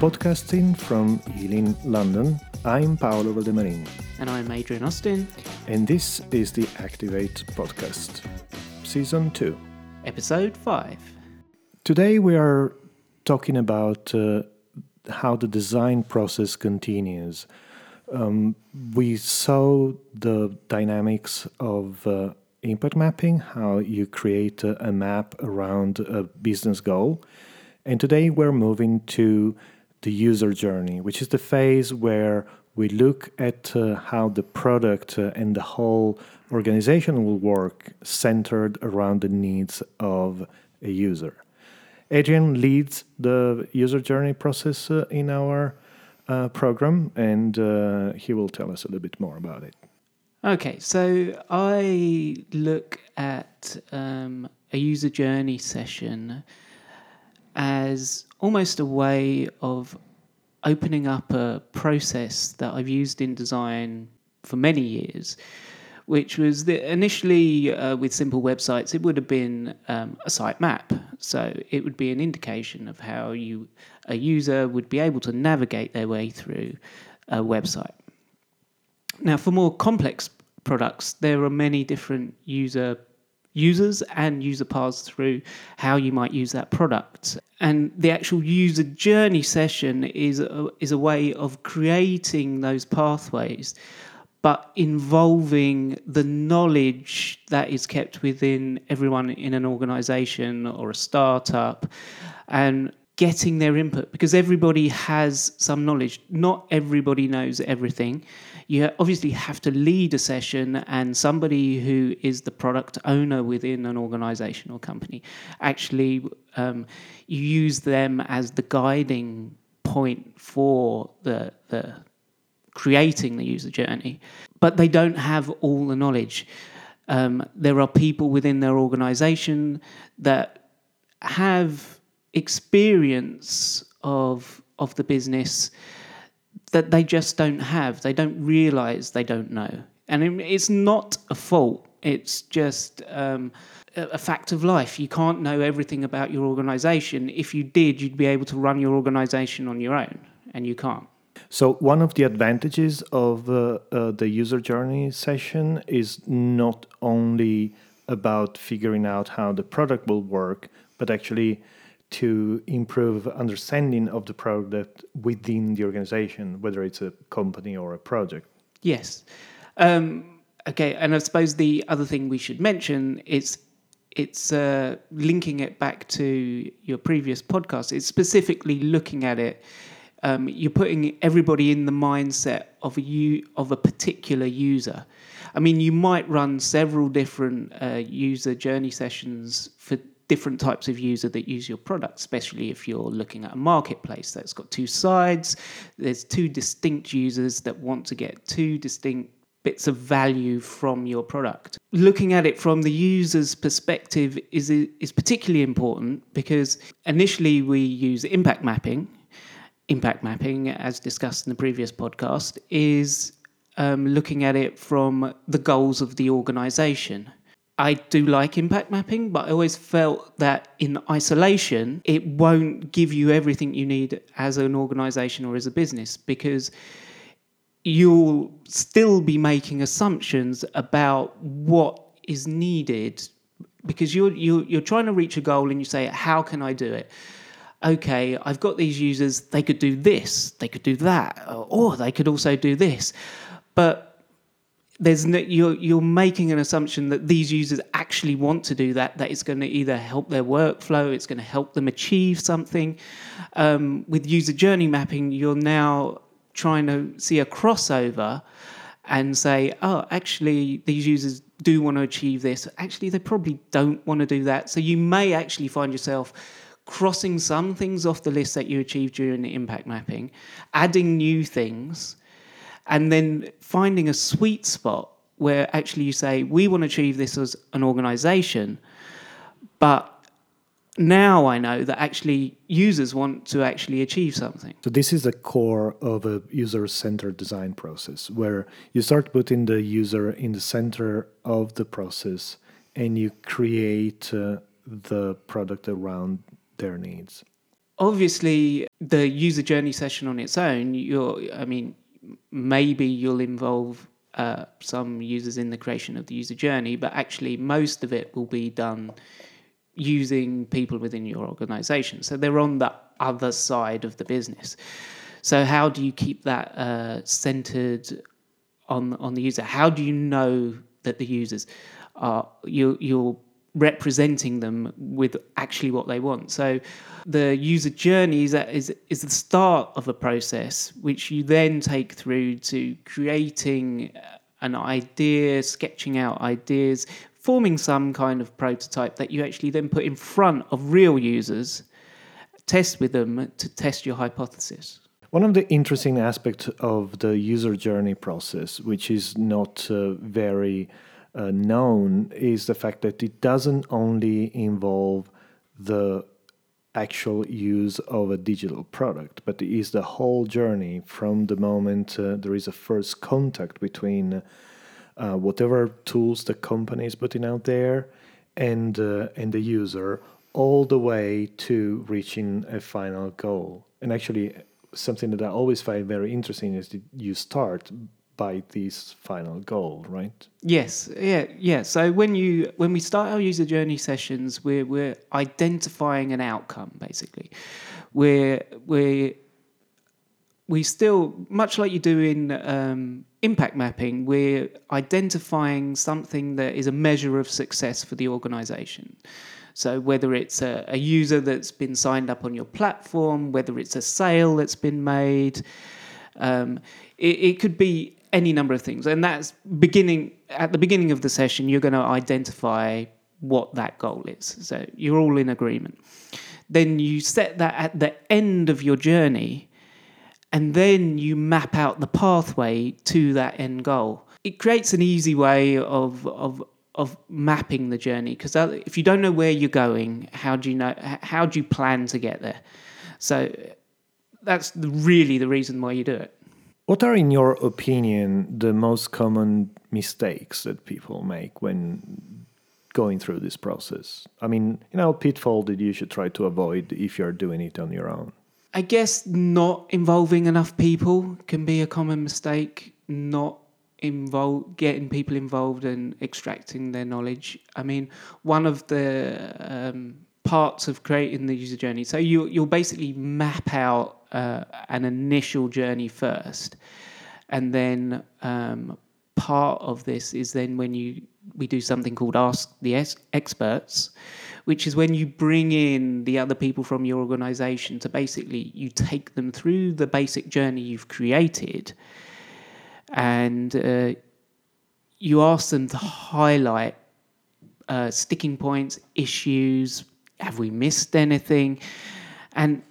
Podcasting from Ealing, London, I'm Paolo Valdemarin. And I'm Adrian Austin. And this is the Activate Podcast, Season 2, Episode 5. Today we are talking about uh, how the design process continues. Um, we saw the dynamics of uh, impact mapping, how you create a, a map around a business goal. And today we're moving to the user journey, which is the phase where we look at uh, how the product uh, and the whole organization will work centered around the needs of a user. Adrian leads the user journey process uh, in our uh, program, and uh, he will tell us a little bit more about it. Okay, so I look at um, a user journey session as almost a way of opening up a process that I've used in design for many years, which was that initially uh, with simple websites, it would have been um, a site map. So it would be an indication of how you a user would be able to navigate their way through a website. Now, for more complex products, there are many different user users and user paths through how you might use that product. And the actual user journey session is a, is a way of creating those pathways, but involving the knowledge that is kept within everyone in an organization or a startup and getting their input because everybody has some knowledge. Not everybody knows everything you obviously have to lead a session, and somebody who is the product owner within an organization or company actually um, you use them as the guiding point for the the creating the user journey, but they don't have all the knowledge. Um, there are people within their organization that have experience of of the business that they just don't have. They don't realize they don't know. And it's not a fault, it's just um, a fact of life. You can't know everything about your organization. If you did, you'd be able to run your organization on your own, and you can't. So, one of the advantages of uh, uh, the user journey session is not only about figuring out how the product will work, but actually to improve understanding of the product within the organization, whether it's a company or a project. Yes. Um, okay, and I suppose the other thing we should mention is it's uh, linking it back to your previous podcast. It's specifically looking at it. Um, you're putting everybody in the mindset of a u- of a particular user. I mean, you might run several different uh, user journey sessions for different types of user that use your product, especially if you're looking at a marketplace that's got two sides. There's two distinct users that want to get two distinct bits of value from your product. Looking at it from the user's perspective is is particularly important because initially we use impact mapping. Impact mapping, as discussed in the previous podcast, is um, looking at it from the goals of the organization. I do like impact mapping, but I always felt that in isolation, it won't give you everything you need as an organization or as a business because you'll still be making assumptions about what is needed because you're, you're, you're trying to reach a goal and you say, How can I do it? Okay, I've got these users, they could do this, they could do that, or they could also do this. But there's no, you're you're making an assumption that these users actually want to do that. That it's going to either help their workflow, it's going to help them achieve something. Um, with user journey mapping, you're now trying to see a crossover and say, oh, actually, these users do want to achieve this. Actually, they probably don't want to do that. So you may actually find yourself crossing some things off the list that you achieved during the impact mapping, adding new things and then finding a sweet spot where actually you say, we want to achieve this as an organization, but now I know that actually users want to actually achieve something. So this is the core of a user-centered design process where you start putting the user in the center of the process and you create uh, the product around their needs. obviously, the user journey session on its own, you're, I mean, maybe you'll involve uh, some users in the creation of the user journey, but actually, most of it will be done using people within your organization. So they're on the other side of the business. So how do you keep that uh, centered on on the user? How do you know that the users are you you're representing them with actually what they want? So the user journey is, is is the start of a process which you then take through to creating an idea, sketching out ideas, forming some kind of prototype that you actually then put in front of real users, test with them to test your hypothesis. One of the interesting aspects of the user journey process, which is not uh, very uh, known, is the fact that it doesn't only involve the actual use of a digital product, but it is the whole journey from the moment uh, there is a first contact between uh, whatever tools the company is putting out there and uh, and the user all the way to reaching a final goal. And actually, something that I always find very interesting is that you start by this final goal, right? Yes, yeah, yeah. So when you when we start our user journey sessions, we're we're identifying an outcome basically. We're we're we still much like you do in um, impact mapping, we're identifying something that is a measure of success for the organization. So whether it's a, a, user that's been signed up on your platform, whether it's a sale that's been made, um, it, it could be any number of things. And that's beginning at the beginning of the session, you're going to identify what that goal is. So you're all in agreement. Then you set that at the end of your journey and then you map out the pathway to that end goal. It creates an easy way of of of mapping the journey because if you don't know where you're going, how do you know? How do you plan to get there? So that's really the reason why you do it. What are, in your opinion, the most common mistakes that people make when going through this process? I mean, you know, pitfall that you should try to avoid if you're doing it on your own. I guess not involving enough people can be a common mistake. Not involve getting people involved and extracting their knowledge. I mean, one of the um, parts of creating the user journey. So you you'll basically map out uh, an initial journey first, and then um, part of this is then when you we do something called ask the experts which is when you bring in the other people from your organization to basically you take them through the basic journey you've created. And uh, you ask them to highlight uh, sticking points, issues, have we missed anything? And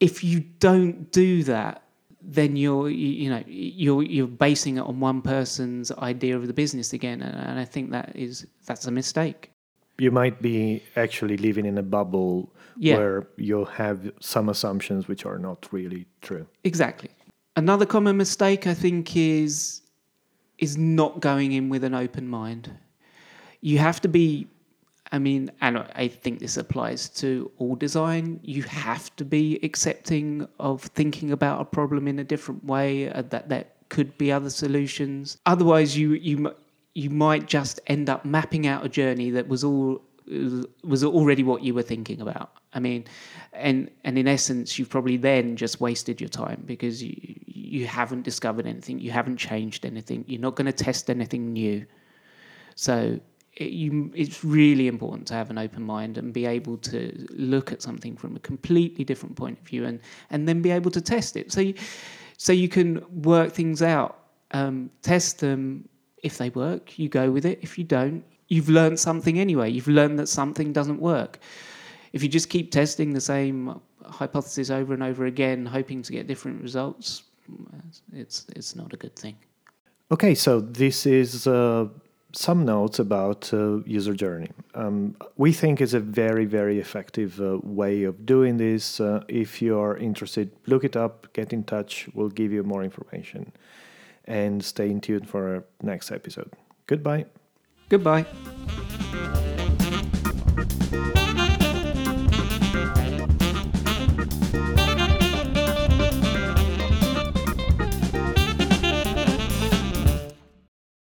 if you don't do that, then you're you, know you're you're basing it on one person's idea of the business again, and I think that is that's a mistake you might be actually living in a bubble yeah. where you'll have some assumptions which are not really true. Exactly. Another common mistake I think is is not going in with an open mind. You have to be I mean, and I think this applies to all design. You have to be accepting of thinking about a problem in a different way. Uh, that that could be other solutions. Otherwise, you you you might just end up mapping out a journey that was all was already what you were thinking about. I mean, and and in essence, you've probably then just wasted your time because you you haven't discovered anything, you haven't changed anything, you're not going to test anything new. So it, you, it's really important to have an open mind and be able to look at something from a completely different point of view and and then be able to test it. So you, so you can work things out, um, test them if they work, you go with it. If you don't, you've learned something anyway. You've learned that something doesn't work. If you just keep testing the same hypothesis over and over again, hoping to get different results, it's it's not a good thing. Okay, so this is uh, some notes about uh, user journey. Um, we think it's a very very effective uh, way of doing this. Uh, if you are interested, look it up, get in touch. We'll give you more information and stay in tune for our next episode. Goodbye. Goodbye.